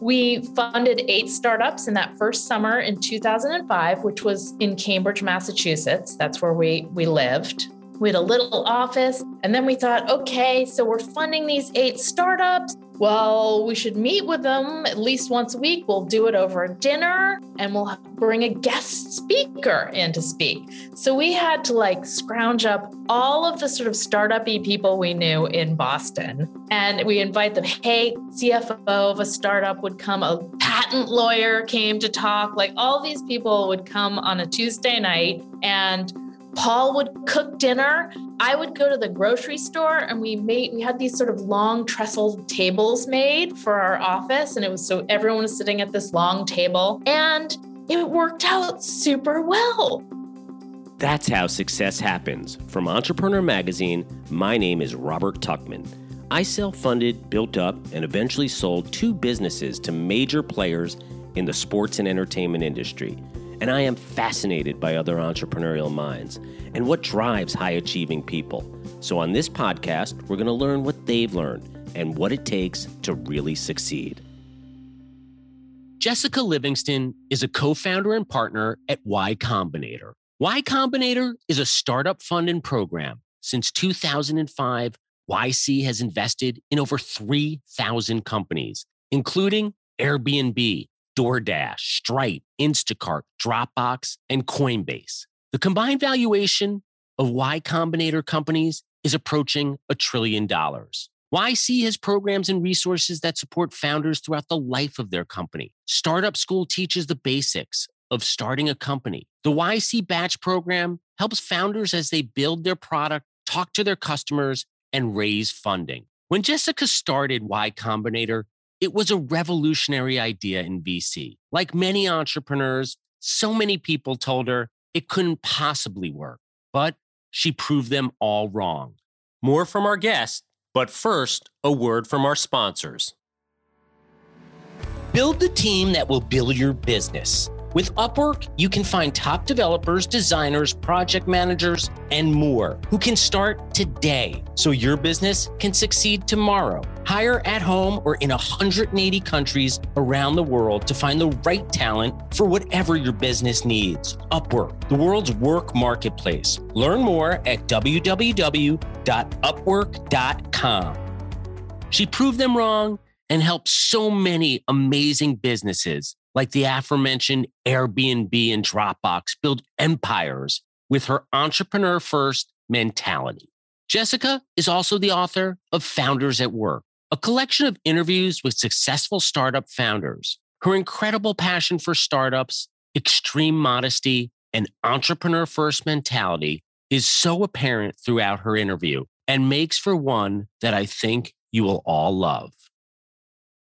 We funded eight startups in that first summer in 2005, which was in Cambridge, Massachusetts. That's where we, we lived. We had a little office. And then we thought, okay, so we're funding these eight startups. Well, we should meet with them at least once a week. We'll do it over dinner and we'll bring a guest speaker in to speak. So we had to like scrounge up all of the sort of startup people we knew in Boston. And we invite them, hey, CFO of a startup would come, a patent lawyer came to talk. Like all these people would come on a Tuesday night and Paul would cook dinner. I would go to the grocery store and we made we had these sort of long trestle tables made for our office and it was so everyone was sitting at this long table and it worked out super well. That's how success happens. From Entrepreneur Magazine, my name is Robert Tuchman. I self funded, built up, and eventually sold two businesses to major players in the sports and entertainment industry and I am fascinated by other entrepreneurial minds and what drives high achieving people. So, on this podcast, we're going to learn what they've learned and what it takes to really succeed. Jessica Livingston is a co founder and partner at Y Combinator. Y Combinator is a startup funding program. Since 2005, YC has invested in over 3,000 companies, including Airbnb, DoorDash, Stripe, Instacart, Dropbox, and Coinbase. The combined valuation of Y Combinator companies is approaching a trillion dollars. YC has programs and resources that support founders throughout the life of their company. Startup School teaches the basics of starting a company. The YC Batch program helps founders as they build their product, talk to their customers, and raise funding. When Jessica started Y Combinator, it was a revolutionary idea in VC. Like many entrepreneurs, so many people told her it couldn't possibly work, but she proved them all wrong. More from our guest, but first, a word from our sponsors. Build the team that will build your business. With Upwork, you can find top developers, designers, project managers, and more who can start today so your business can succeed tomorrow. Hire at home or in 180 countries around the world to find the right talent for whatever your business needs. Upwork, the world's work marketplace. Learn more at www.upwork.com. She proved them wrong and helped so many amazing businesses like the aforementioned Airbnb and Dropbox, build empires with her entrepreneur first mentality. Jessica is also the author of Founders at Work, a collection of interviews with successful startup founders. Her incredible passion for startups, extreme modesty, and entrepreneur first mentality is so apparent throughout her interview and makes for one that I think you will all love.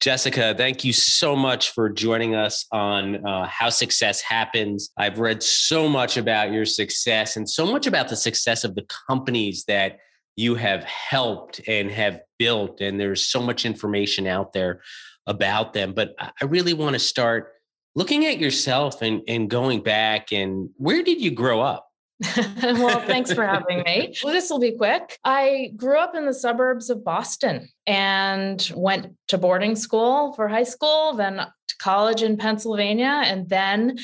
Jessica, thank you so much for joining us on uh, How Success Happens. I've read so much about your success and so much about the success of the companies that you have helped and have built. And there's so much information out there about them. But I really want to start looking at yourself and, and going back and where did you grow up? Well, thanks for having me. Well, this will be quick. I grew up in the suburbs of Boston and went to boarding school for high school, then to college in Pennsylvania, and then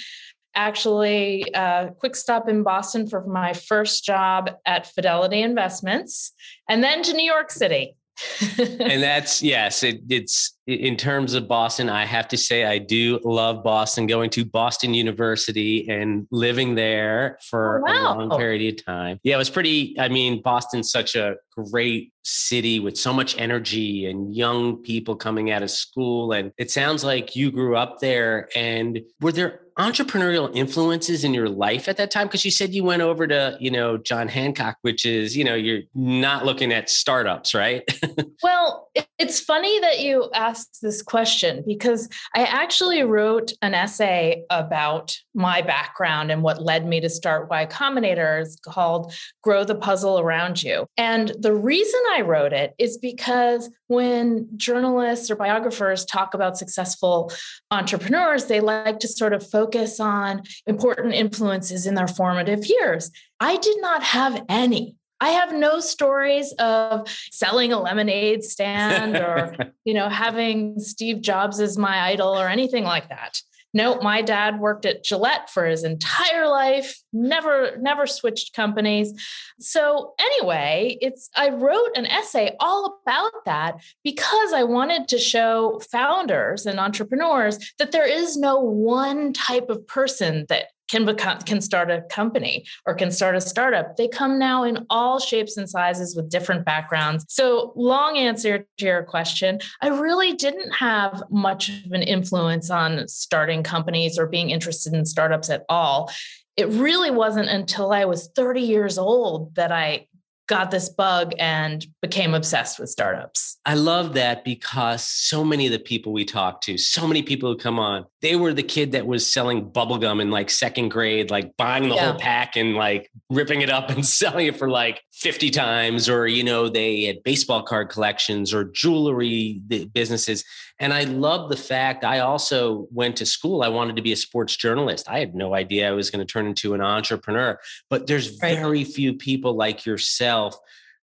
actually a uh, quick stop in Boston for my first job at Fidelity Investments, and then to New York City and that's yes it, it's in terms of boston i have to say i do love boston going to boston university and living there for oh, wow. a long period of time yeah it was pretty i mean boston's such a great city with so much energy and young people coming out of school and it sounds like you grew up there and were there entrepreneurial influences in your life at that time? Because you said you went over to, you know, John Hancock, which is, you know, you're not looking at startups, right? well, it's funny that you asked this question because I actually wrote an essay about my background and what led me to start Y Combinator is called Grow the Puzzle Around You. And the reason I wrote it is because when journalists or biographers talk about successful entrepreneurs, they like to sort of focus on important influences in their formative years. I did not have any. I have no stories of selling a lemonade stand or, you know, having Steve Jobs as my idol or anything like that. No, my dad worked at Gillette for his entire life, never, never switched companies. So, anyway, it's I wrote an essay all about that because I wanted to show founders and entrepreneurs that there is no one type of person that can become can start a company or can start a startup. They come now in all shapes and sizes with different backgrounds. So long answer to your question i really didn't have much of an influence on starting companies or being interested in startups at all. It really wasn't until i was 30 years old that i got this bug and became obsessed with startups. I love that because so many of the people we talk to, so many people who come on, they were the kid that was selling bubblegum in like second grade, like buying the yeah. whole pack and like ripping it up and selling it for like 50 times, or, you know, they had baseball card collections or jewelry businesses. And I love the fact I also went to school. I wanted to be a sports journalist. I had no idea I was going to turn into an entrepreneur, but there's right. very few people like yourself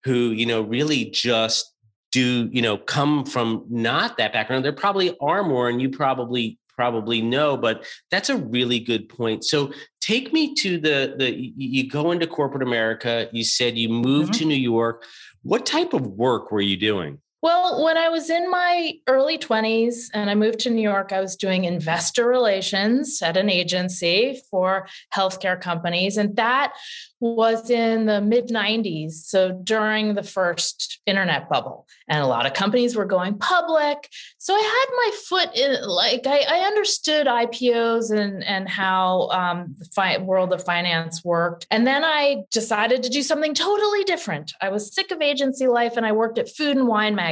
who, you know, really just do, you know, come from not that background. There probably are more, and you probably probably know but that's a really good point. So take me to the the you go into corporate america you said you moved mm-hmm. to new york. What type of work were you doing well, when I was in my early 20s and I moved to New York, I was doing investor relations at an agency for healthcare companies. And that was in the mid 90s. So during the first internet bubble, and a lot of companies were going public. So I had my foot in, like, I, I understood IPOs and, and how um, the fi- world of finance worked. And then I decided to do something totally different. I was sick of agency life and I worked at Food and Wine Magazine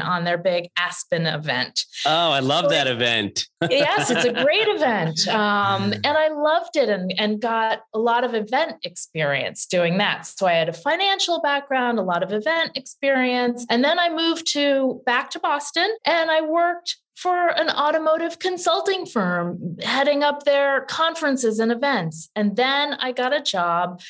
on their big Aspen event. Oh, I love so that event. yes, it's a great event. Um, and I loved it and, and got a lot of event experience doing that. So I had a financial background, a lot of event experience. And then I moved to back to Boston and I worked for an automotive consulting firm, heading up their conferences and events. And then I got a job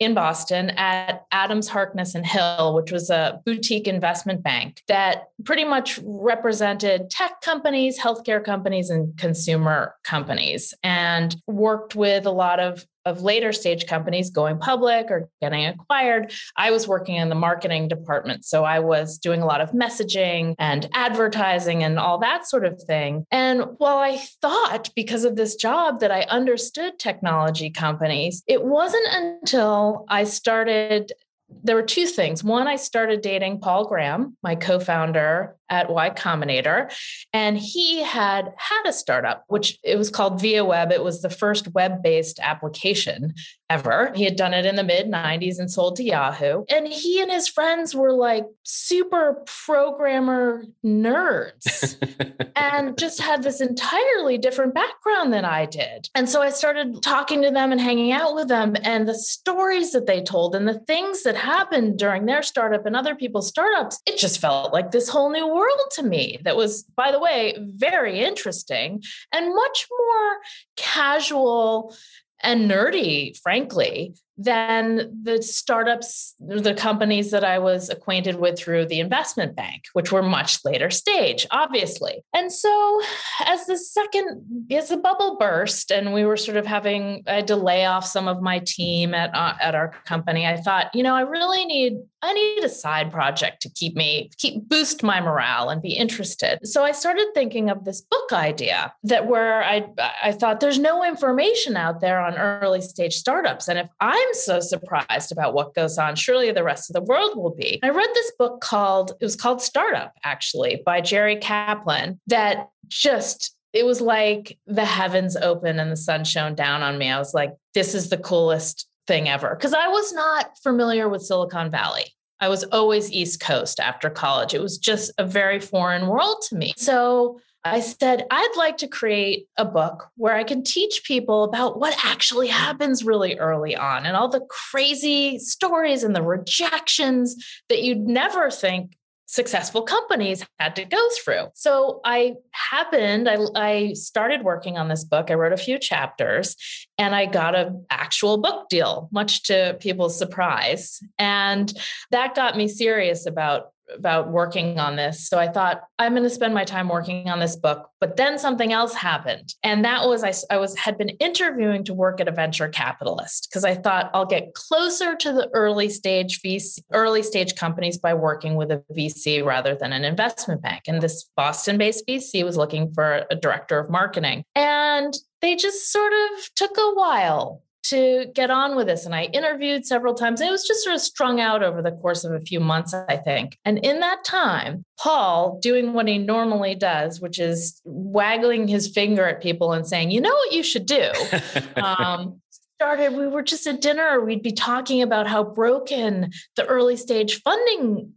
in Boston at Adams Harkness and Hill, which was a boutique investment bank that pretty much represented tech companies, healthcare companies, and consumer companies, and worked with a lot of of later stage companies going public or getting acquired, I was working in the marketing department. So I was doing a lot of messaging and advertising and all that sort of thing. And while I thought because of this job that I understood technology companies, it wasn't until I started there were two things. One, I started dating Paul Graham, my co-founder at Y Combinator, and he had had a startup, which it was called Viaweb. It was the first web-based application ever. He had done it in the mid 90s and sold to Yahoo. And he and his friends were like super programmer nerds and just had this entirely different background than I did. And so I started talking to them and hanging out with them and the stories that they told and the things that happened during their startup and other people's startups, it just felt like this whole new world to me that was, by the way, very interesting and much more casual and nerdy, frankly, than the startups, the companies that I was acquainted with through the investment bank, which were much later stage, obviously. And so, as the second, as the bubble burst, and we were sort of having, I had to lay off some of my team at uh, at our company. I thought, you know, I really need, I need a side project to keep me, keep boost my morale and be interested. So I started thinking of this book idea that where I, I thought there's no information out there on early stage startups, and if I'm I'm so surprised about what goes on. Surely the rest of the world will be. I read this book called, it was called Startup, actually, by Jerry Kaplan, that just it was like the heavens open and the sun shone down on me. I was like, this is the coolest thing ever. Because I was not familiar with Silicon Valley. I was always East Coast after college. It was just a very foreign world to me. So I said, I'd like to create a book where I can teach people about what actually happens really early on and all the crazy stories and the rejections that you'd never think successful companies had to go through. So I happened, I, I started working on this book. I wrote a few chapters and I got an actual book deal, much to people's surprise. And that got me serious about about working on this. So I thought I'm going to spend my time working on this book. But then something else happened. And that was I, I was had been interviewing to work at a venture capitalist because I thought I'll get closer to the early stage VC, early stage companies by working with a VC rather than an investment bank. And this Boston-based VC was looking for a director of marketing. And they just sort of took a while to get on with this. And I interviewed several times. It was just sort of strung out over the course of a few months, I think. And in that time, Paul, doing what he normally does, which is waggling his finger at people and saying, you know what you should do. um, started, we were just at dinner, we'd be talking about how broken the early stage funding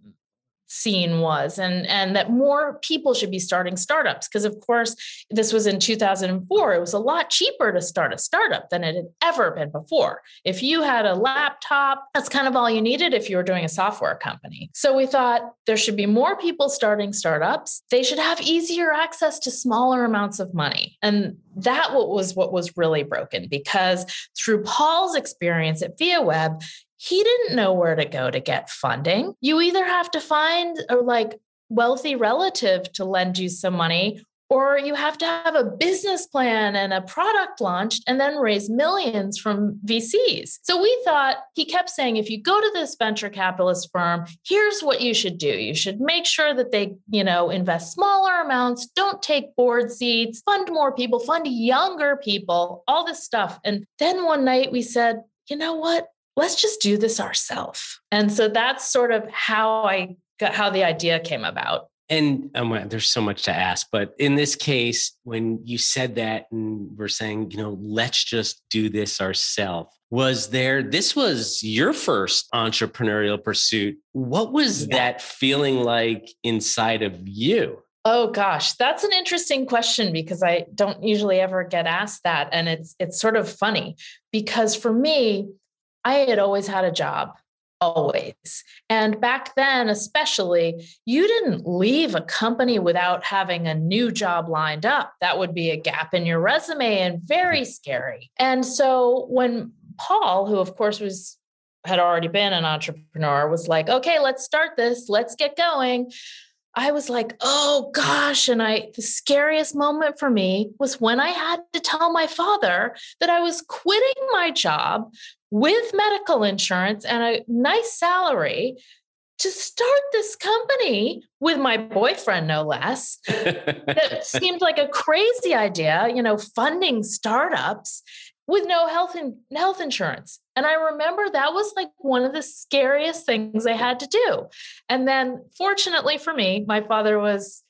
scene was and and that more people should be starting startups because of course this was in 2004 it was a lot cheaper to start a startup than it had ever been before. If you had a laptop that's kind of all you needed if you were doing a software company. So we thought there should be more people starting startups. They should have easier access to smaller amounts of money. And that was what was really broken because through Paul's experience at ViaWeb, he didn't know where to go to get funding. You either have to find a like wealthy relative to lend you some money or you have to have a business plan and a product launched and then raise millions from VCs. So we thought he kept saying if you go to this venture capitalist firm, here's what you should do. You should make sure that they, you know, invest smaller amounts, don't take board seats, fund more people, fund younger people, all this stuff. And then one night we said, you know what? Let's just do this ourselves. And so that's sort of how I got how the idea came about. And um, there's so much to ask, but in this case, when you said that and we're saying, you know, let's just do this ourselves, was there, this was your first entrepreneurial pursuit. What was yeah. that feeling like inside of you? Oh gosh, that's an interesting question because I don't usually ever get asked that and it's it's sort of funny because for me I had always had a job, always. And back then, especially, you didn't leave a company without having a new job lined up. That would be a gap in your resume and very mm-hmm. scary. And so when Paul, who of course was had already been an entrepreneur, was like, okay, let's start this, let's get going. I was like, oh gosh. And I, the scariest moment for me was when I had to tell my father that I was quitting my job with medical insurance and a nice salary to start this company with my boyfriend, no less. that seemed like a crazy idea, you know, funding startups with no health in, health insurance. And I remember that was like one of the scariest things I had to do. And then fortunately for me, my father was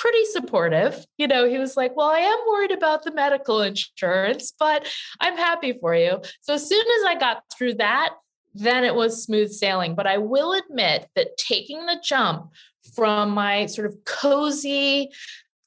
pretty supportive. You know, he was like, Well, I am worried about the medical insurance, but I'm happy for you. So as soon as I got through that, then it was smooth sailing. But I will admit that taking the jump from my sort of cozy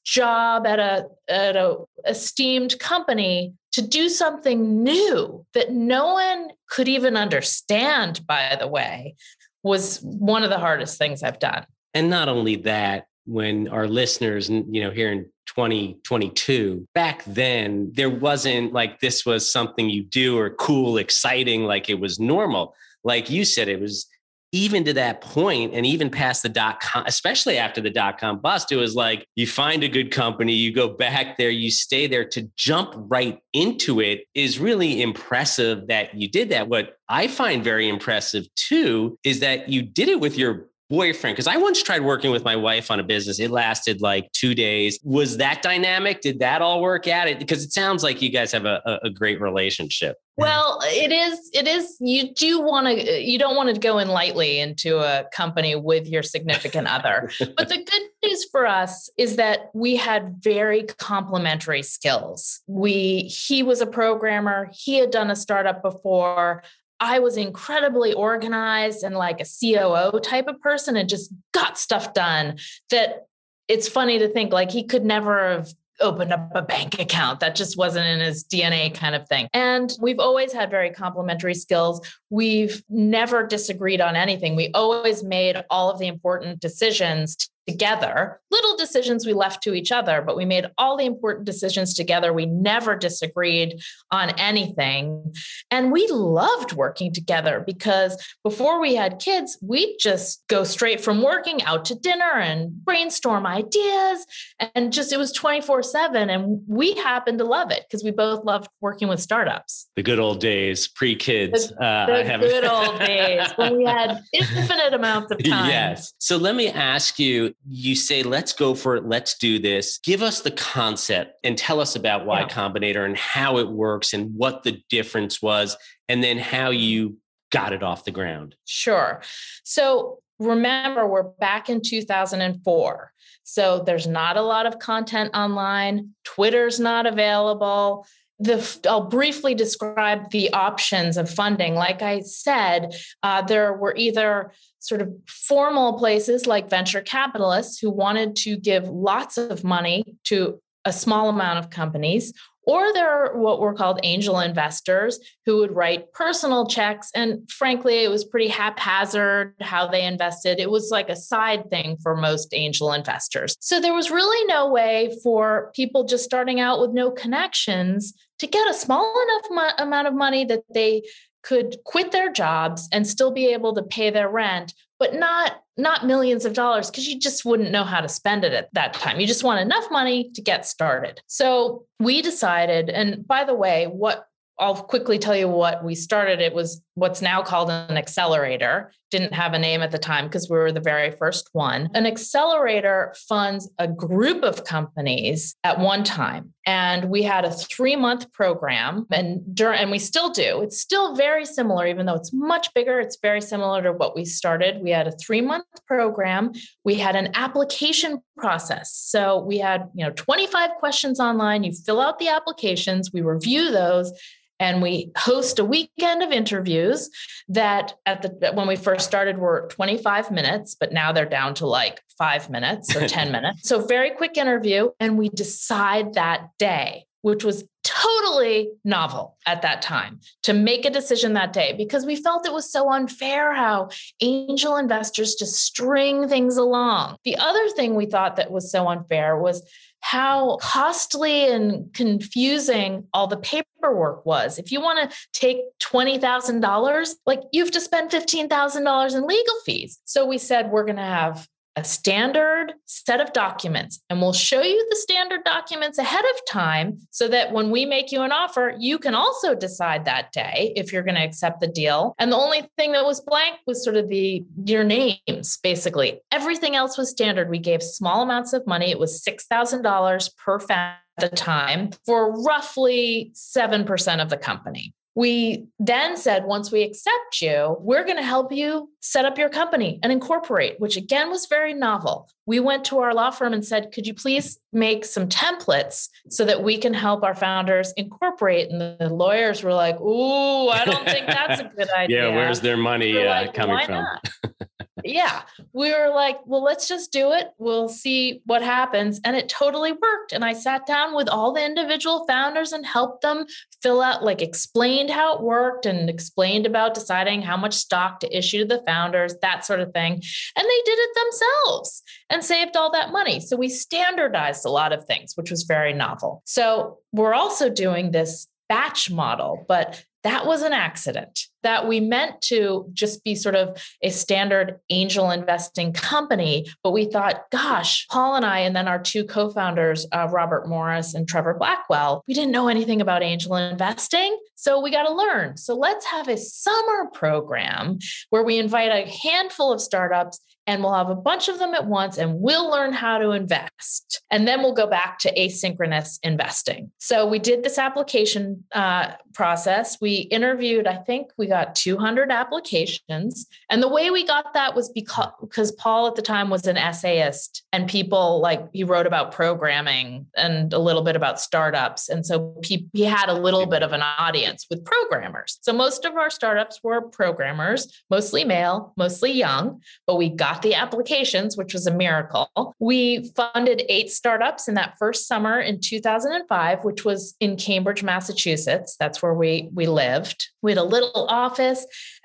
job at a at a esteemed company to do something new that no one could even understand by the way was one of the hardest things I've done. And not only that, when our listeners, you know, here in 2022, back then, there wasn't like this was something you do or cool, exciting, like it was normal. Like you said, it was even to that point and even past the dot com, especially after the dot com bust, it was like you find a good company, you go back there, you stay there to jump right into it is really impressive that you did that. What I find very impressive too is that you did it with your boyfriend because i once tried working with my wife on a business it lasted like two days. Was that dynamic? Did that all work out? It because it sounds like you guys have a, a great relationship. Well it is it is you do want to you don't want to go in lightly into a company with your significant other. But the good news for us is that we had very complementary skills. We he was a programmer he had done a startup before I was incredibly organized and like a COO type of person and just got stuff done that it's funny to think like he could never have opened up a bank account. That just wasn't in his DNA kind of thing. And we've always had very complementary skills. We've never disagreed on anything. We always made all of the important decisions together. Little decisions we left to each other, but we made all the important decisions together. We never disagreed on anything. And we loved working together because before we had kids, we'd just go straight from working out to dinner and brainstorm ideas. And just it was 24 7. And we happened to love it because we both loved working with startups. The good old days, pre kids. The, uh, the good old days when we had infinite amounts of time. Yes. So let me ask you you say, let's go for it, let's do this. Give us the concept and tell us about Y yeah. Combinator and how it works and what the difference was, and then how you got it off the ground. Sure. So remember, we're back in 2004. So there's not a lot of content online, Twitter's not available the I'll briefly describe the options of funding. Like I said, uh, there were either sort of formal places like venture capitalists who wanted to give lots of money to a small amount of companies, or there are what were called angel investors who would write personal checks. And frankly, it was pretty haphazard how they invested. It was like a side thing for most angel investors. So there was really no way for people just starting out with no connections to get a small enough mo- amount of money that they could quit their jobs and still be able to pay their rent but not not millions of dollars because you just wouldn't know how to spend it at that time you just want enough money to get started so we decided and by the way what I'll quickly tell you what we started. It was what's now called an accelerator. Didn't have a name at the time because we were the very first one. An accelerator funds a group of companies at one time. And we had a three month program, and during, and we still do. It's still very similar, even though it's much bigger. It's very similar to what we started. We had a three month program. We had an application process. So we had, you know, 25 questions online. You fill out the applications, we review those, and we host a weekend of interviews that at the when we first started were 25 minutes but now they're down to like 5 minutes or 10 minutes so very quick interview and we decide that day which was totally novel at that time to make a decision that day because we felt it was so unfair how angel investors just string things along. The other thing we thought that was so unfair was how costly and confusing all the paperwork was. If you want to take $20,000, like you have to spend $15,000 in legal fees. So we said we're going to have a standard set of documents and we'll show you the standard documents ahead of time so that when we make you an offer you can also decide that day if you're going to accept the deal. And the only thing that was blank was sort of the your names basically. Everything else was standard. We gave small amounts of money. It was $6000 per at the time for roughly 7% of the company we then said, once we accept you, we're going to help you set up your company and incorporate, which again was very novel. We went to our law firm and said, could you please make some templates so that we can help our founders incorporate? And the lawyers were like, ooh, I don't think that's a good idea. yeah, where's their money uh, like, coming from? yeah, we were like, well, let's just do it. We'll see what happens. And it totally worked. And I sat down with all the individual founders and helped them fill out, like, explained how it worked and explained about deciding how much stock to issue to the founders, that sort of thing. And they did it themselves and saved all that money. So we standardized a lot of things, which was very novel. So we're also doing this batch model, but that was an accident that we meant to just be sort of a standard angel investing company but we thought gosh paul and i and then our two co-founders uh, robert morris and trevor blackwell we didn't know anything about angel investing so we got to learn so let's have a summer program where we invite a handful of startups and we'll have a bunch of them at once and we'll learn how to invest. And then we'll go back to asynchronous investing. So we did this application uh, process. We interviewed, I think we got 200 applications. And the way we got that was because, because Paul at the time was an essayist and people like he wrote about programming and a little bit about startups. And so he, he had a little bit of an audience with programmers. So most of our startups were programmers, mostly male, mostly young, but we got the applications, which was a miracle. We funded eight startups in that first summer in 2005, which was in Cambridge, Massachusetts. That's where we, we lived. We had a little office.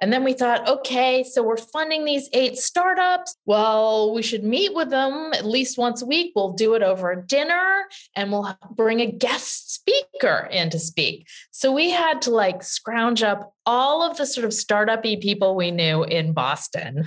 And then we thought, okay, so we're funding these eight startups. Well, we should meet with them at least once a week. We'll do it over dinner and we'll bring a guest speaker in to speak. So we had to like scrounge up all of the sort of startup-y people we knew in Boston.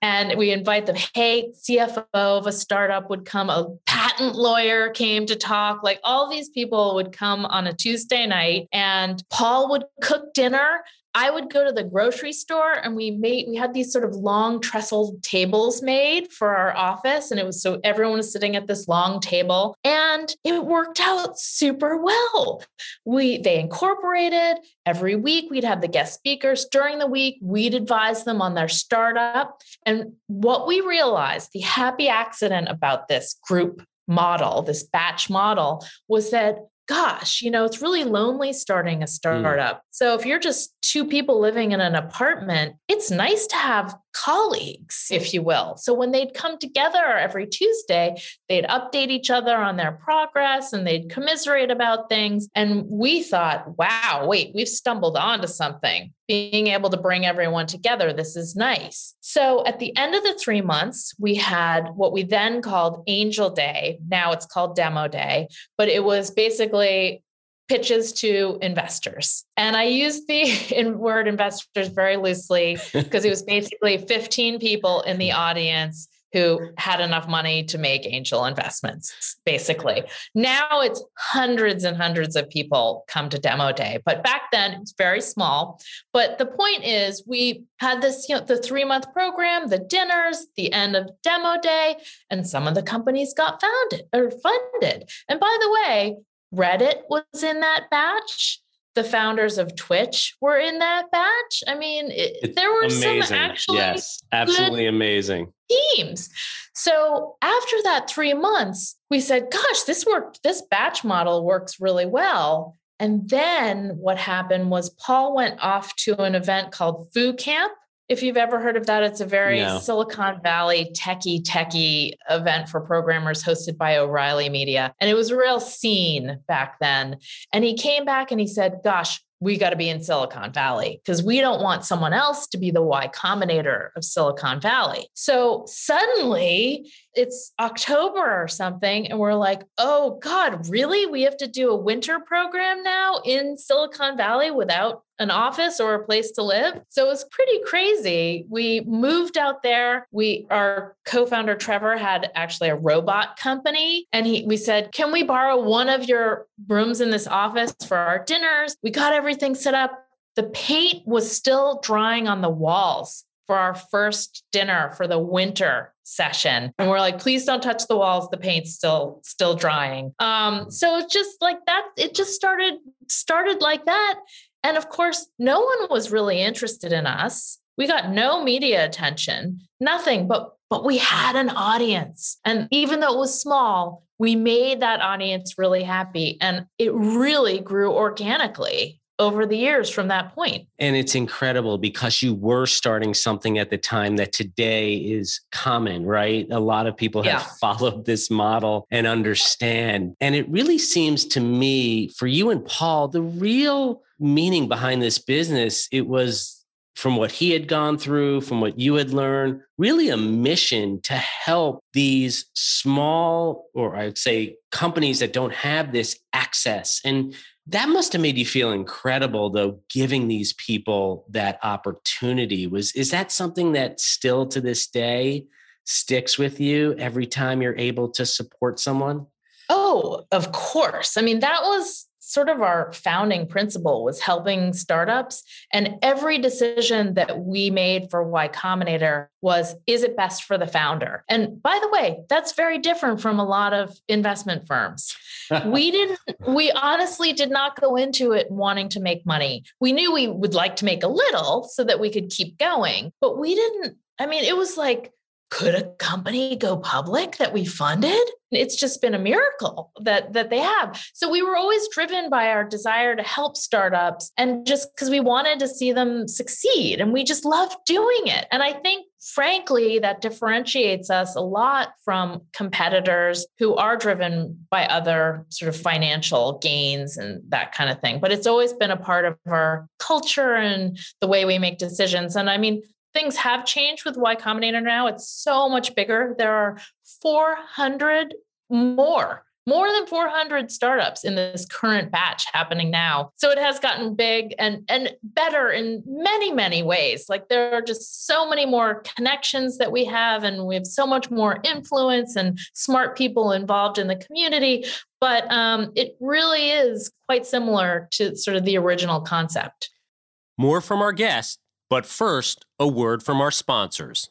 And we invite them, hey, CFO of a startup would come, a patent lawyer came to talk, like all these people would come on a Tuesday night and Paul would cook dinner. I would go to the grocery store and we made we had these sort of long trestle tables made for our office and it was so everyone was sitting at this long table and it worked out super well. We they incorporated every week we'd have the guest speakers during the week we'd advise them on their startup and what we realized the happy accident about this group model, this batch model, was that gosh, you know, it's really lonely starting a mm. startup. Mm. So if you're just two people living in an apartment, it's nice to have colleagues, if you will. So when they'd come together every Tuesday, they'd update each other on their progress and they'd commiserate about things. And we thought, wow, wait, we've stumbled onto something. Being able to bring everyone together, this is nice. So at the end of the three months, we had what we then called Angel Day. Now it's called Demo Day, but it was basically pitches to investors. And I use the word investors very loosely because it was basically 15 people in the audience who had enough money to make angel investments, basically. Now it's hundreds and hundreds of people come to demo day, but back then it's very small. But the point is, we had this, you know, the three month program, the dinners, the end of demo day, and some of the companies got founded or funded. And by the way, Reddit was in that batch. The founders of Twitch were in that batch. I mean, it, there were amazing. some actually yes, absolutely amazing teams. So after that three months, we said, "Gosh, this worked. This batch model works really well." And then what happened was Paul went off to an event called Foo Camp, if you've ever heard of that, it's a very no. Silicon Valley techie, techie event for programmers hosted by O'Reilly Media. And it was a real scene back then. And he came back and he said, Gosh, we got to be in Silicon Valley because we don't want someone else to be the Y Combinator of Silicon Valley. So suddenly it's October or something, and we're like, oh God, really? We have to do a winter program now in Silicon Valley without an office or a place to live. So it was pretty crazy. We moved out there. We our co-founder Trevor had actually a robot company and he we said, "Can we borrow one of your rooms in this office for our dinners?" We got everything set up. The paint was still drying on the walls for our first dinner for the winter session. And we're like please don't touch the walls. The paint's still still drying. Um so it's just like that it just started started like that. And of course, no one was really interested in us. We got no media attention, nothing, but but we had an audience. And even though it was small, we made that audience really happy. And it really grew organically over the years from that point. And it's incredible because you were starting something at the time that today is common, right? A lot of people have yeah. followed this model and understand. And it really seems to me, for you and Paul, the real meaning behind this business, it was from what he had gone through, from what you had learned, really a mission to help these small, or I'd say companies that don't have this access. And that must have made you feel incredible though giving these people that opportunity. Was is that something that still to this day sticks with you every time you're able to support someone? Oh of course. I mean that was sort of our founding principle was helping startups. And every decision that we made for Y Combinator was is it best for the founder? And by the way, that's very different from a lot of investment firms. we didn't, we honestly did not go into it wanting to make money. We knew we would like to make a little so that we could keep going, but we didn't. I mean, it was like, could a company go public that we funded? It's just been a miracle that that they have. So we were always driven by our desire to help startups and just because we wanted to see them succeed and we just love doing it. And i think frankly that differentiates us a lot from competitors who are driven by other sort of financial gains and that kind of thing. But it's always been a part of our culture and the way we make decisions. And i mean things have changed with Y Combinator now. It's so much bigger. There are 400 more, more than 400 startups in this current batch happening now. So it has gotten big and, and better in many, many ways. Like there are just so many more connections that we have, and we have so much more influence and smart people involved in the community. But um, it really is quite similar to sort of the original concept. More from our guest but first, a word from our sponsors.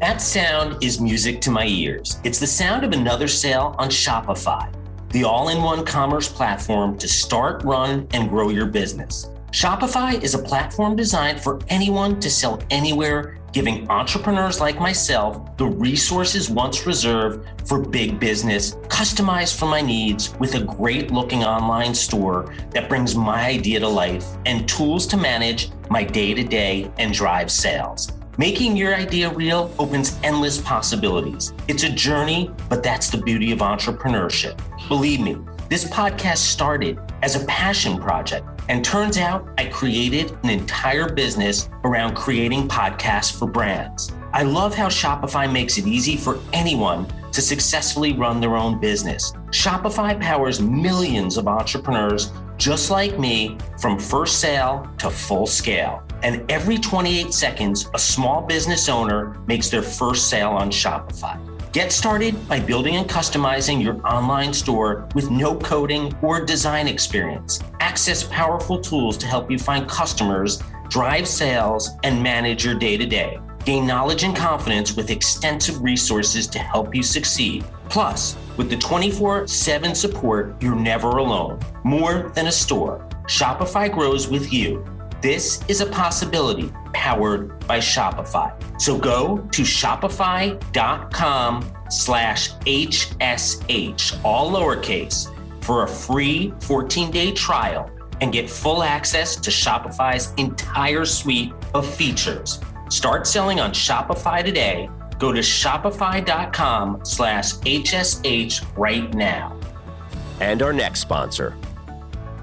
That sound is music to my ears. It's the sound of another sale on Shopify, the all in one commerce platform to start, run, and grow your business. Shopify is a platform designed for anyone to sell anywhere giving entrepreneurs like myself the resources once reserved for big business, customized for my needs, with a great looking online store that brings my idea to life and tools to manage my day to day and drive sales. Making your idea real opens endless possibilities. It's a journey, but that's the beauty of entrepreneurship. Believe me, this podcast started as a passion project and turns out I created an entire business around creating podcasts for brands. I love how Shopify makes it easy for anyone to successfully run their own business. Shopify powers millions of entrepreneurs just like me from first sale to full scale. And every 28 seconds, a small business owner makes their first sale on Shopify. Get started by building and customizing your online store with no coding or design experience. Access powerful tools to help you find customers, drive sales, and manage your day to day. Gain knowledge and confidence with extensive resources to help you succeed. Plus, with the 24 7 support, you're never alone. More than a store, Shopify grows with you. This is a possibility powered by Shopify. So go to shopify.com slash HSH, all lowercase, for a free 14 day trial and get full access to Shopify's entire suite of features. Start selling on Shopify today. Go to shopify.com slash HSH right now. And our next sponsor.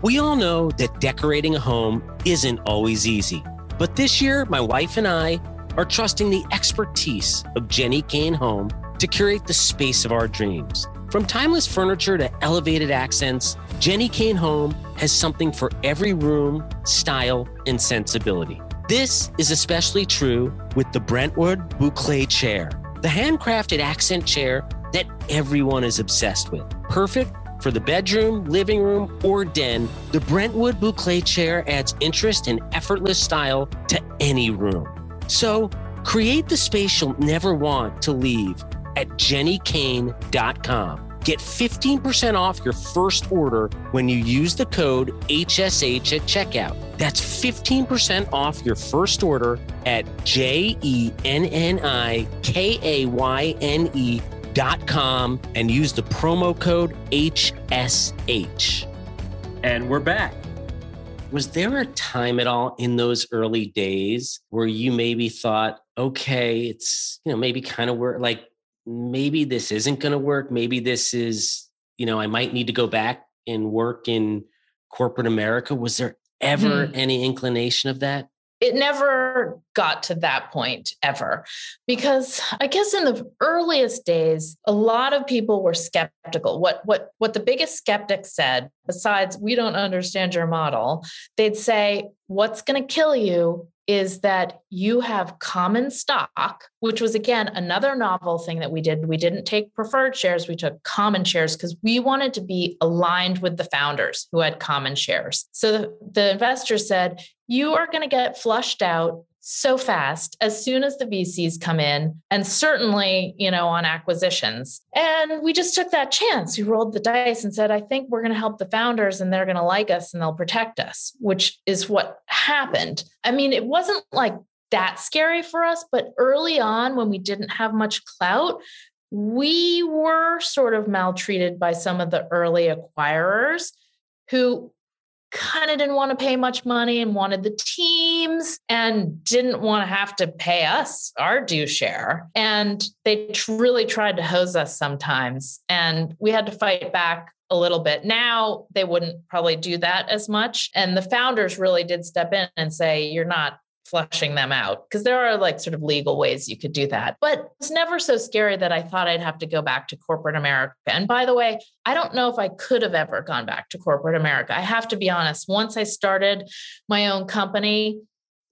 We all know that decorating a home isn't always easy. But this year, my wife and I are trusting the expertise of Jenni Kayne Home to curate the space of our dreams. From timeless furniture to elevated accents, Jenni Kayne Home has something for every room, style, and sensibility. This is especially true with the Brentwood Boucle chair, the handcrafted accent chair that everyone is obsessed with. Perfect for the bedroom, living room, or den, the Brentwood Boucle chair adds interest and effortless style to any room. So create the space you'll never want to leave at jennikayne.com. Get 15% off your first order when you use the code HSH at checkout. That's 15% off your first order at J E N N I K A Y N E com and use the promo code HSH. And we're back. Was there a time at all in those early days where you maybe thought, okay, it's, you know, maybe kind of work, like maybe this isn't going to work. Maybe this is, you know, I might need to go back and work in corporate America. Was there ever hmm. any inclination of that? It never got to that point ever. Because i guess in the earliest days a lot of people were skeptical. What what what the biggest skeptic said besides we don't understand your model they'd say what's going to kill you is that you have common stock, which was again another novel thing that we did. We didn't take preferred shares, we took common shares because we wanted to be aligned with the founders who had common shares. So the, the investors said, You are going to get flushed out so fast as soon as the VCs come in, and certainly, you know, on acquisitions. And we just took that chance. We rolled the dice and said, I think we're going to help the founders and they're going to like us and they'll protect us, which is what happened. I mean, it wasn't like that scary for us, but early on, when we didn't have much clout, we were sort of maltreated by some of the early acquirers who kind of didn't want to pay much money and wanted the teams and didn't want to have to pay us our due share. And they really tried to hose us sometimes. And we had to fight back a little bit. Now they wouldn't probably do that as much. And the founders really did step in and say, You're not flushing them out because there are like sort of legal ways you could do that. But it's never so scary that I thought I'd have to go back to corporate America. And by the way, I don't know if I could have ever gone back to corporate America. I have to be honest. Once I started my own company,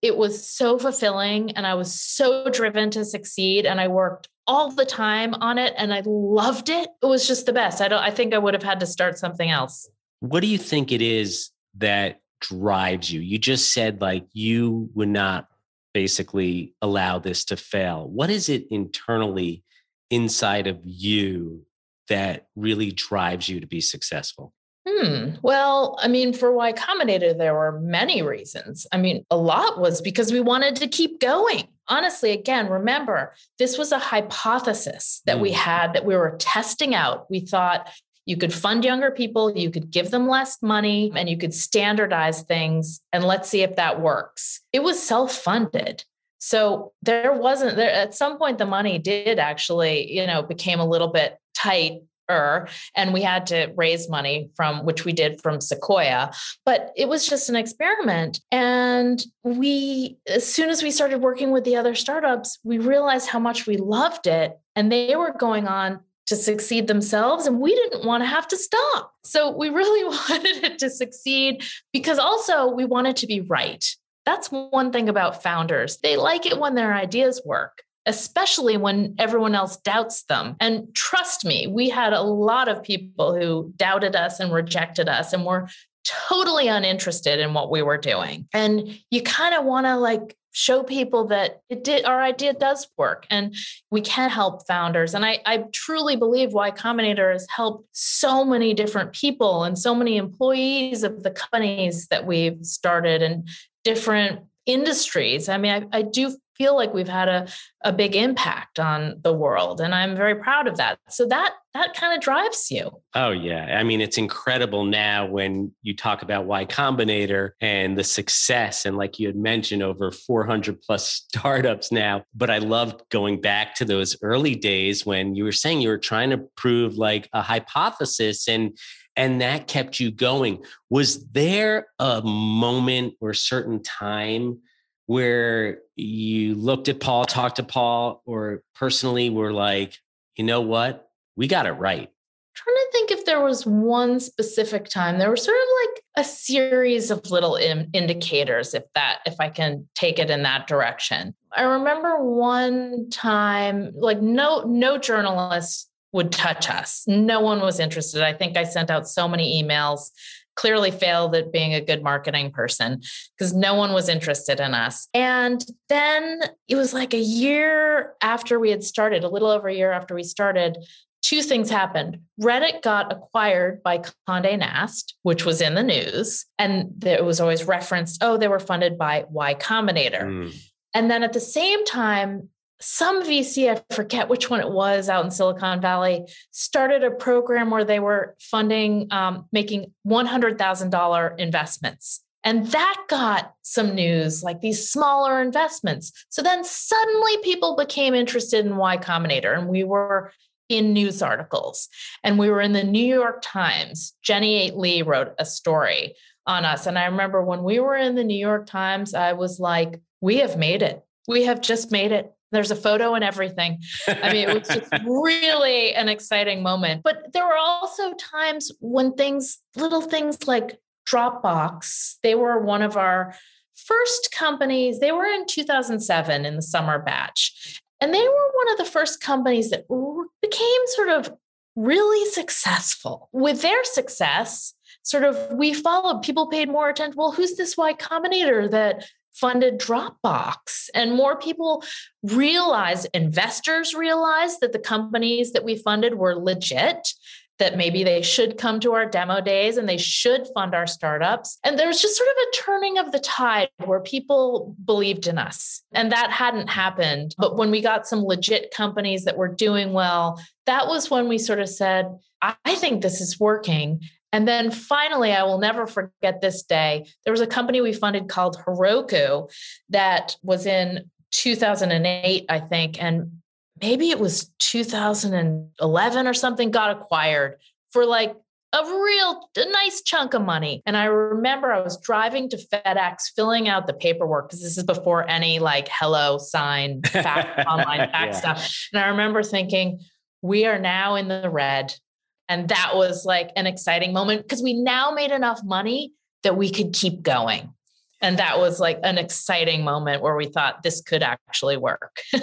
it was so fulfilling and I was so driven to succeed and I worked all the time on it and I loved it. It was just the best. I don't I think I would have had to start something else. What do you think it is that drives you? You just said like you would not basically allow this to fail. What is it internally inside of you that really drives you to be successful? Hmm. Well, I mean, for Y Combinator, there were many reasons. I mean, a lot was because we wanted to keep going. Honestly, again, remember, this was a hypothesis that mm. we had that we were testing out. We thought you could fund younger people, you could give them less money, and you could standardize things. And let's see if that works. It was self funded. So there wasn't there at some point the money did actually, you know, became a little bit tight and we had to raise money from which we did from Sequoia. But it was just an experiment. And we, as soon as we started working with the other startups, we realized how much we loved it. And they were going on to succeed themselves and we didn't want to have to stop. So we really wanted it to succeed because also we wanted to be right. That's one thing about founders. They like it when their ideas work, especially when everyone else doubts them. And trust me, we had a lot of people who doubted us and rejected us and were totally uninterested in what we were doing. And you kind of want to like show people that it did our idea does work and we can help founders. And i, I truly believe Y Combinator has helped so many different people and so many employees of the companies that we've started and different industries. I mean i, I do feel like we've had a, a big impact on the world and i'm very proud of that. So that that kind of drives you. Oh yeah. I mean it's incredible now when you talk about y combinator and the success and like you had mentioned over 400 plus startups now. But i loved going back to those early days when you were saying you were trying to prove like a hypothesis and and that kept you going. Was there a moment or a certain time where you looked at Paul, talked to Paul, or personally were like, you know what? We got it right. I'm trying to think if there was one specific time. There was sort of like a series of little in- indicators, if that, if I can take it in that direction. I remember one time, like no, no journalist would touch us. No one was interested. I think I sent out so many emails clearly failed at being a good marketing person because no one was interested in us. And then it was like a year after we had started, a little over a year after we started, two things happened. Reddit got acquired by Condé Nast, which was in the news, and it was always referenced, oh, they were funded by Y Combinator. Mm. And then at the same time, some VC, I forget which one it was out in Silicon Valley, started a program where they were funding, um, making $100,000 investments. And that got some news, like these smaller investments. So then suddenly people became interested in Y Combinator, and we were in news articles. And we were in the New York Times. Jenny Eight Lee wrote a story on us. And I remember when we were in the New York Times, I was like, we have made it. We have just made it. There's a photo and everything. I mean, it was just really an exciting moment. But there were also times when things, little things like Dropbox, they were one of our first companies, they were in 2007 in the summer batch. And they were one of the first companies that became sort of really successful. With their success, sort of we followed, people paid more attention. Well, who's this Y Combinator that funded Dropbox? And more people realized, investors realized that the companies that we funded were legit that maybe they should come to our demo days and they should fund our startups. And there was just sort of a turning of the tide where people believed in us. And that hadn't happened. But when we got some legit companies that were doing well, that was when we sort of said, I think this is working. And then finally, I will never forget this day. There was a company we funded called Heroku that was in 2008, I think. And maybe it was 2011 or something, got acquired for like a real a nice chunk of money. And I remember I was driving to FedEx filling out the paperwork because this is before any like HelloSign fax, online fax yeah. stuff. And I remember thinking, we are now in the red. And that was like an exciting moment because we now made enough money that we could keep going. And that was like an exciting moment where we thought this could actually work.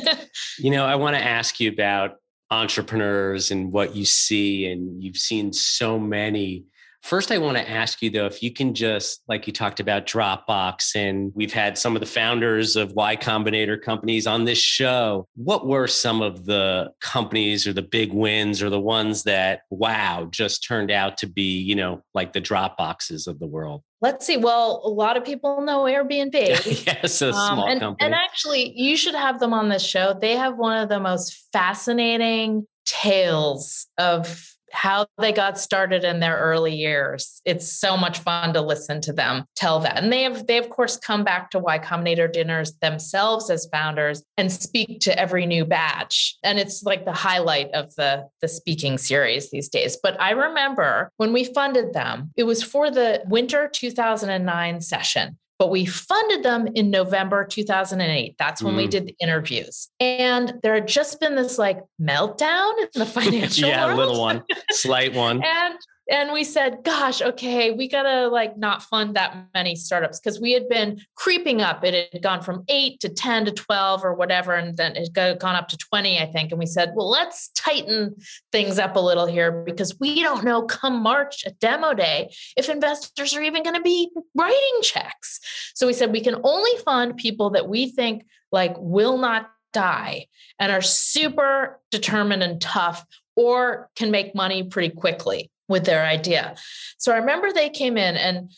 You know i want to ask you about entrepreneurs and what you see and you've seen so many First, I want to ask you though, if you can just, like you talked about Dropbox, and we've had some of the founders of Y Combinator companies on this show. What were some of the companies or the big wins or the ones that, wow, just turned out to be, you know, like the Dropboxes of the world? Let's see. Well, a lot of people know Airbnb. yes, a small um, and, company. And actually, you should have them on this show. They have one of the most fascinating tales of how they got started in their early years. It's so much fun to listen to them tell that. And they have they of course come back to Y Combinator dinners themselves as founders and speak to every new batch. And it's like the highlight of the the speaking series these days. But I remember when we funded them, it was for the winter 2009 session but we funded them in November 2008. That's when mm. we did the interviews. And there had just been this like meltdown in the financial yeah, world. little one, slight one. and and we said gosh okay we gotta like not fund that many startups. Because we had been creeping up. It had gone from 8 to 10 to 12 or whatever and then it had gone up to 20 i think. And we said well let's tighten things up a little here because we don't know come march at demo day if investors are even going to be writing checks. So we said we can only fund people that we think like will not die and are super determined and tough or can make money pretty quickly with their idea. So I remember they came in and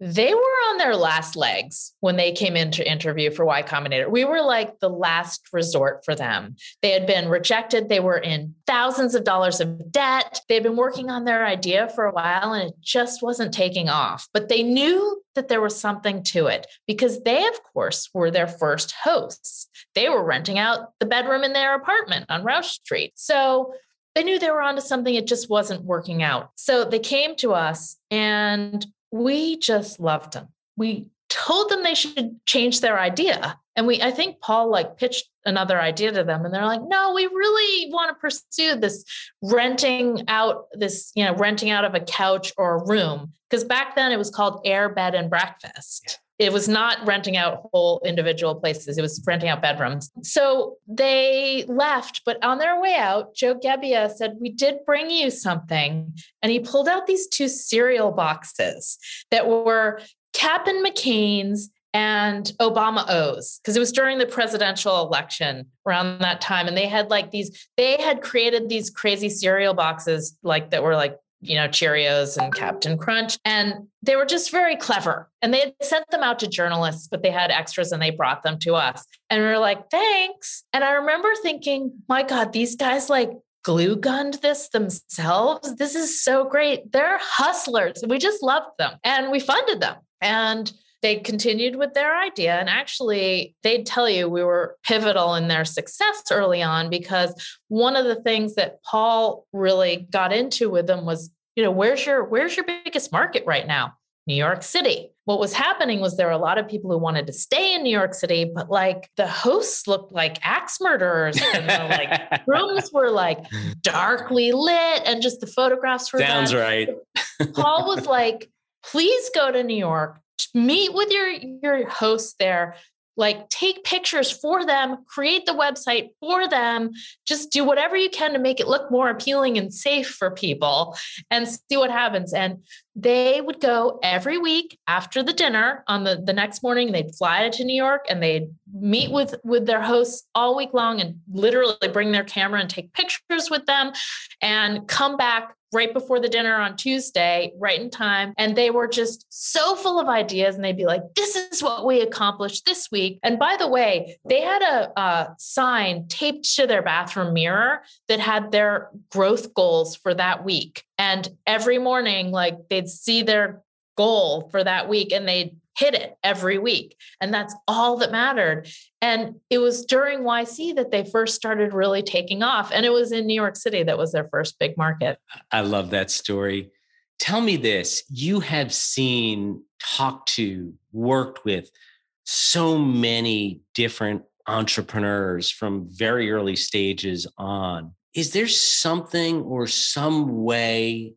they were on their last legs when they came in to interview for Y Combinator. We were like the last resort for them. They had been rejected. They were in thousands of dollars of debt. They had been working on their idea for a while and it just wasn't taking off. But they knew that there was something to it because they, of course, were their first hosts. They were renting out the bedroom in their apartment on Rausch Street. So they knew they were onto something. It just wasn't working out. So they came to us and we just loved them. We told them they should change their idea. And we, I think Paul like pitched another idea to them and they're like, no, we really want to pursue this renting out this, you know, renting out of a couch or a room. Because back then it was called air bed and breakfast it was not renting out whole individual places. It was renting out bedrooms. So they left but on their way out joe gebbia said we did bring you something. And he pulled out these two cereal boxes that were captain mccain's and Obama O's because it was during the presidential election around that time. And they had like these, they had created these crazy cereal boxes like that were like you know, Cheerios and Cap'n Crunch. And they were just very clever. And they had sent them out to journalists, but they had extras and they brought them to us. And we were like, thanks. And I remember thinking, my God, these guys like glue gunned this themselves. This is so great. They're hustlers. We just loved them and we funded them. And they continued with their idea. And actually, they'd tell you we were pivotal in their success early on because one of the things that Paul really got into with them was, you know, where's your where's your biggest market right now? New York City. What was happening was there were a lot of people who wanted to stay in New York City, but like the hosts looked like axe murderers. And the like rooms were like darkly lit and just the photographs were sounds right. Paul was like, please go to New York, meet with your your host there. Like take pictures for them create the website for them. Just do whatever you can to make it look more appealing and safe for people and see what happens. And they would go every week after the dinner on the, the next morning they'd fly to new york and they'd meet with with their hosts all week long and literally bring their camera and take pictures with them and come back right before the dinner on Tuesday, right in time. And they were just so full of ideas. And they'd be like, this is what we accomplished this week. And by the way, they had a, a sign taped to their bathroom mirror that had their growth goals for that week. And every morning, like they'd see their goal for that week and they'd hit it every week. And that's all that mattered. And it was during YC that they first started really taking off. And it was in New York City that was their first big market. I love that story. Tell me this you have seen, talked to, worked with so many different entrepreneurs from very early stages on. Is there something or some way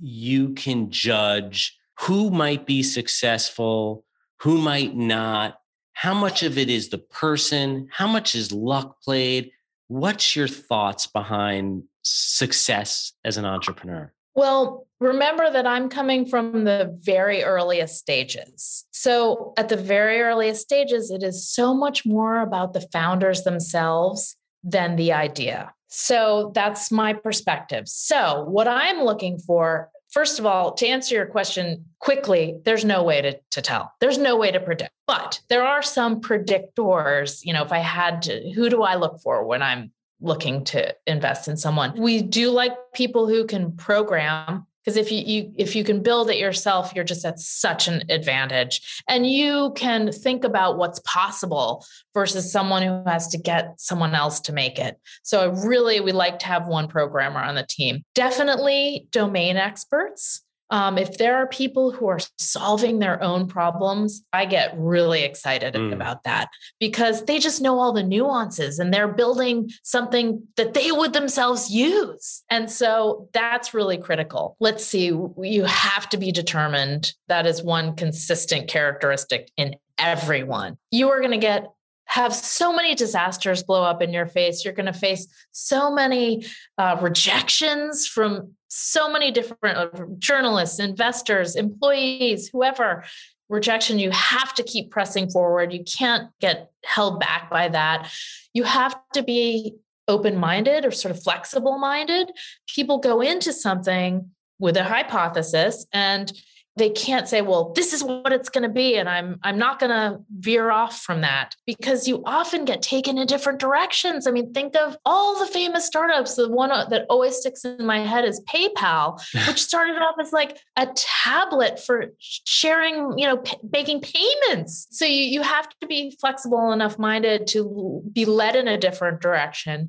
you can judge who might be successful, who might not, how much of it is the person, how much is luck played? What's your thoughts behind success as an entrepreneur? Well, remember that I'm coming from the very earliest stages. So, at the very earliest stages, it is so much more about the founders themselves than the idea. So, that's my perspective. So, what I'm looking for first of all, to answer your question quickly, there's no way to, to tell. There's no way to predict. But there are some predictors. You know, if I had to, who do I look for when I'm looking to invest in someone? We do like people who can program because if you, you if you can build it yourself you're just at such an advantage. And you can think about what's possible versus someone who has to get someone else to make it. So really we like to have one programmer on the team. Definitely domain experts um, if there are people who are solving their own problems, I get really excited mm. about that because they just know all the nuances and they're building something that they would themselves use. And so that's really critical. Let's see, you have to be determined. That is one consistent characteristic in everyone. You are going to get have so many disasters blow up in your face. You're going to face so many uh, rejections from so many different uh, journalists, investors, employees, whoever. Rejection, you have to keep pressing forward. You can't get held back by that. You have to be open minded or sort of flexible minded. People go into something with a hypothesis and they can't say well this is what it's going to be and i'm i'm not going to veer off from that because you often get taken in different directions. I mean think of all the famous startups the one uh, that always sticks in my head is paypal which started off as like a tablet for sharing you know p- making payments. So you, you have to be flexible enough minded to be led in a different direction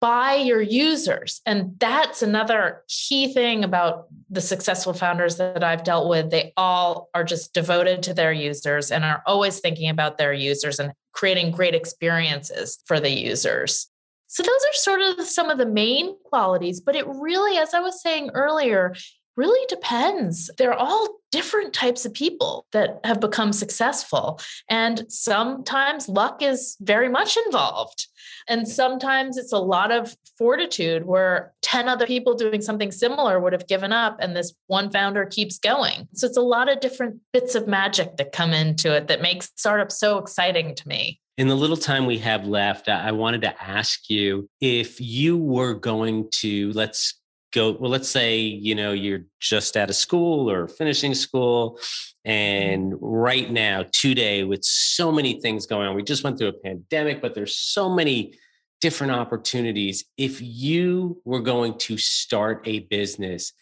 by your users. And that's another key thing about the successful founders that I've dealt with. They all are just devoted to their users and are always thinking about their users and creating great experiences for the users. So, those are sort of some of the main qualities, but it really, as I was saying earlier, really depends. They're all different types of people that have become successful. And sometimes luck is very much involved. And sometimes it's a lot of fortitude where 10 other people doing something similar would have given up and this one founder keeps going. So it's a lot of different bits of magic that come into it that makes startups so exciting to me. In the little time we have left, I wanted to ask you if you were going to, let's go well let's say you know you're just out of school or finishing school mm-hmm. and right now today with so many things going on we just went through a pandemic but there's so many different opportunities. If you were going to start a business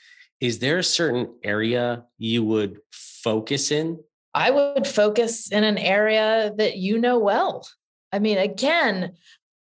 is there a certain area you would focus in? I would focus in an area that you know well. I mean, again,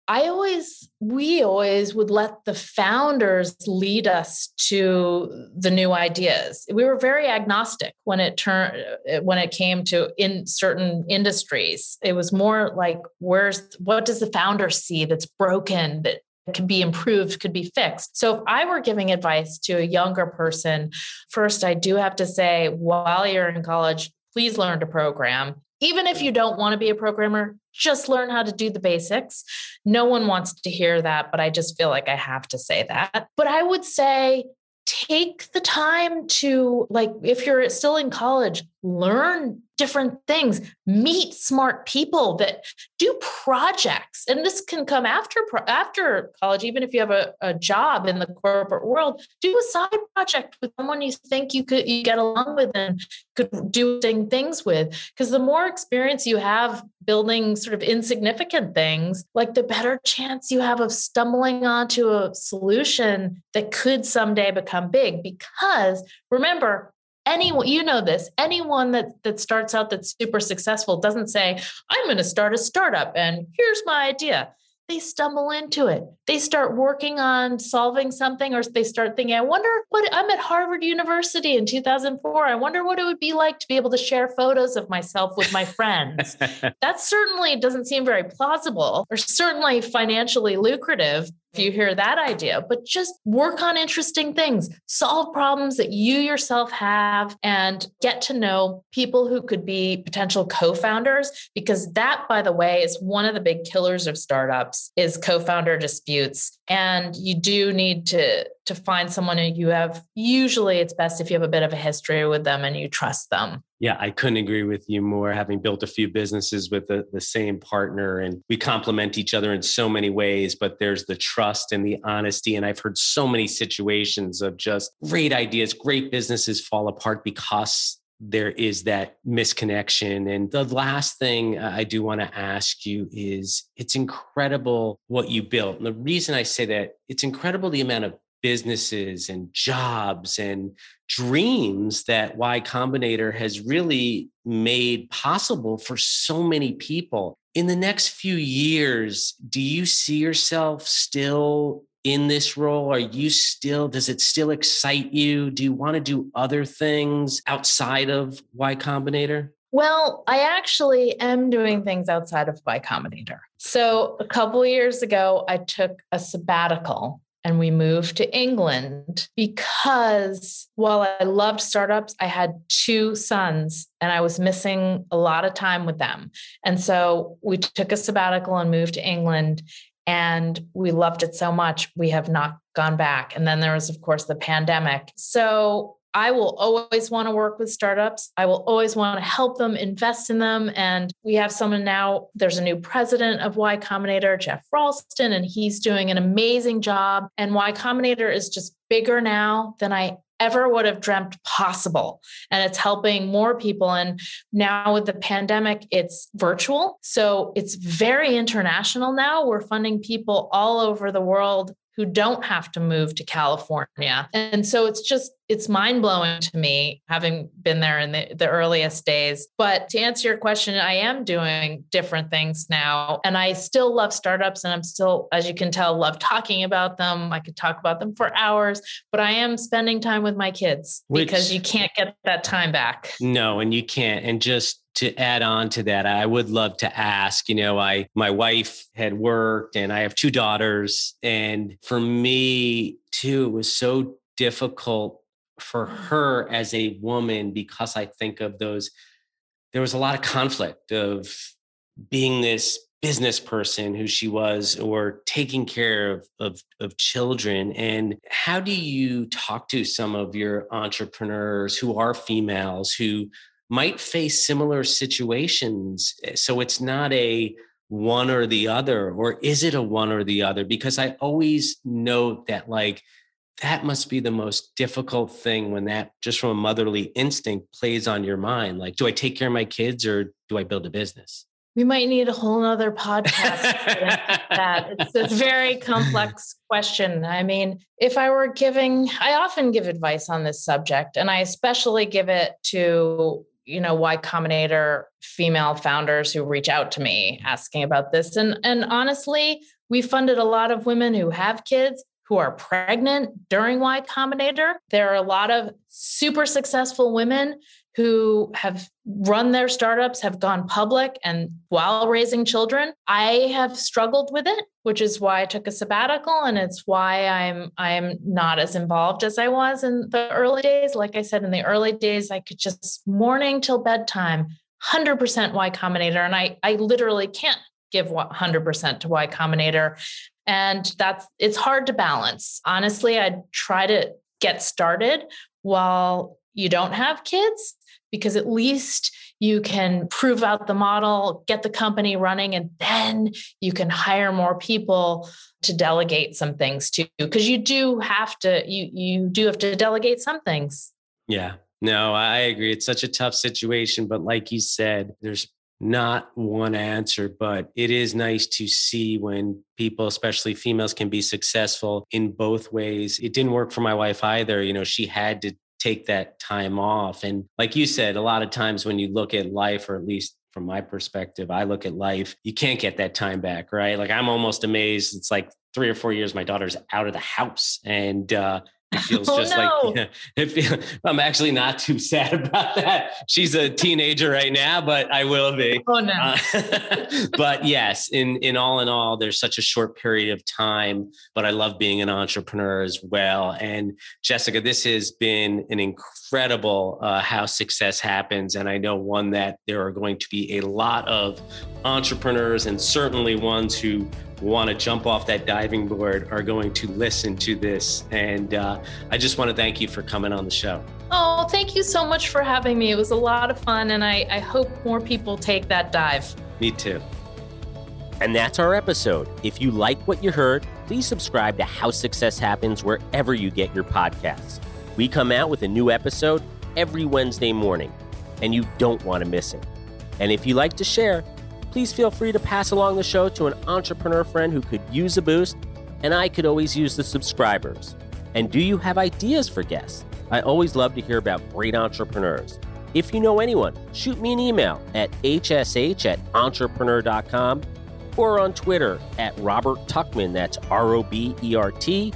I always, we always would let the founders lead us to the new ideas. We were very agnostic when it turned uh, when it came to in certain industries. It was more like, where's what does the founder see that's broken that can be improved, could be fixed. So if I were giving advice to a younger person, first I do have to say, while you're in college, please learn to program. Even if you don't want to be a programmer, just learn how to do the basics. No one wants to hear that, but I just feel like I have to say that. But I would say take the time to like if you're still in college learn different things meet smart people that do projects and this can come after after college even if you have a, a job in the corporate world do a side project with someone you think you could you get along with and could do things with. Because the more experience you have building sort of insignificant things like the better chance you have of stumbling onto a solution that could someday become big. Because remember anyone you know this anyone that that starts out that's super successful doesn't say i'm going to start a startup and here's my idea they stumble into it. They start working on solving something, or they start thinking, I wonder what I'm at Harvard University in 2004. I wonder what it would be like to be able to share photos of myself with my friends. that certainly doesn't seem very plausible or certainly financially lucrative, if you hear that idea, but just work on interesting things, solve problems that you yourself have, and get to know people who could be potential co founders. Because that, by the way, is one of the big killers of startups is co-founder disputes and you do need to to find someone who you have usually it's best if you have a bit of a history with them and you trust them. Yeah i couldn't agree with you more having built a few businesses with the, the same partner and we complement each other in so many ways but there's the trust and the honesty and i've heard so many situations of just great ideas great businesses fall apart because there is that misconnection. And the last thing I do want to ask you is it's incredible what you built. And the reason I say that, it's incredible the amount of businesses and jobs and dreams that Y Combinator has really made possible for so many people. In the next few years, do you see yourself still in this role? Are you still, does it still excite you? Do you want to do other things outside of Y Combinator? Well, I actually am doing things outside of Y Combinator. So a couple years ago, I took a sabbatical and we moved to England because while I loved startups, I had two sons and I was missing a lot of time with them. And so we took a sabbatical and moved to England and we loved it so much we have not gone back and then there was of course the pandemic so I will always want to work with startups. I will always want to help them, invest in them. And we have someone now, there's a new president of Y Combinator, Geoff Ralston, and he's doing an amazing job. And Y Combinator is just bigger now than I ever would have dreamt possible. And it's helping more people. And now with the pandemic, it's virtual. So it's very international now. We're funding people all over the world who don't have to move to California. And so it's just, it's mind blowing to me having been there in the, the earliest days. But to answer your question, I am doing different things now. And I still love startups and I'm still, as you can tell, love talking about them. I could talk about them for hours, but I am spending time with my kids Which, because you can't get that time back. No, and you can't. And just to add on to that, I would love to ask, you know, I my wife had worked and I have two daughters and for me too it was so difficult for her as a woman because I think of those there was a lot of conflict of being this business person who she was or taking care of, of, of children. And how do you talk to some of your entrepreneurs who are females who might face similar situations. Eh, so it's not a one or the other, or is it a one or the other? Because I always note that, like, that must be the most difficult thing when that just from a motherly instinct plays on your mind. Like, do I take care of my kids or do I build a business? We might need a whole nother podcast. that it's a very complex question. I mean, if I were giving, I often give advice on this subject, and I especially give it to you know Y Combinator female founders who reach out to me asking about this. And and honestly we funded a lot of women who have kids who are pregnant during y combinator there are a lot of super successful women who have run their startups, have gone public, and while raising children, I have struggled with it, which is why I took a sabbatical, and it's why I'm I'm not as involved as I was in the early days. Like I said, in the early days, I could just morning till bedtime, 100% Y Combinator, and I I literally can't give 100% to Y Combinator. And that's it's hard to balance. Honestly, I'd try to get started while you don't have kids because at least you can prove out the model, get the company running, and then you can hire more people to delegate some things to because you do have to you you do have to delegate some things. Yeah. No, I agree. It's such a tough situation, but like you said, there's not one answer, but it is nice to see when people, especially females, can be successful in both ways. It didn't work for my wife either. You know, she had to take that time off. And like you said, a lot of times when you look at life, or at least from my perspective, I look at life, you can't get that time back, right? Like I'm almost amazed. It's like three or four years, my daughter's out of the house. And uh, it feels oh, just no. like it feel, I'm actually not too sad about that. She's a teenager right now, but I will be. Oh no. Uh, but yes, in in all in all, there's such a short period of time. But I love being an entrepreneur as well. And Jessica, this has been an incredible uh, how success happens, and I know one that there are going to be a lot of entrepreneurs and certainly ones who want to jump off that diving board are going to listen to this. And uh, I just want to thank you for coming on the show. Oh, thank you so much for having me. It was a lot of fun, and I, I hope more people take that dive. Me too. And that's our episode. If you like what you heard, please subscribe to How Success Happens wherever you get your podcasts. We come out with a new episode every Wednesday morning, and you don't want to miss it. And if you like to share, please feel free to pass along the show to an entrepreneur friend who could use a boost, and I could always use the subscribers. And do you have ideas for guests? I always love to hear about great entrepreneurs. If you know anyone, shoot me an email at hsh at entrepreneur.com or on Twitter at Robert Tuchman, that's R O B E R T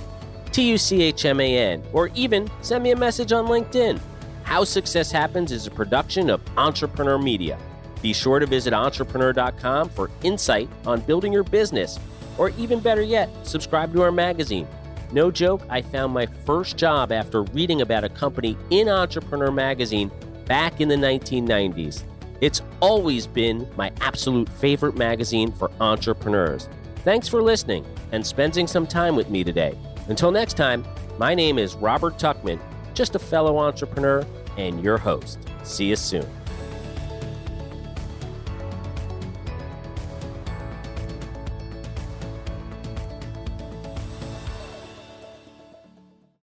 T U C H M A N, or even send me a message on LinkedIn. How Success Happens is a production of Entrepreneur Media. Be sure to visit entrepreneur.com for insight on building your business, or even better yet, subscribe to our magazine. No joke, I found my first job after reading about a company in Entrepreneur Magazine back in the 1990s. It's always been my absolute favorite magazine for entrepreneurs. Thanks for listening and spending some time with me today. Until next time, my name is Robert Tuchman, just a fellow entrepreneur and your host. See you soon.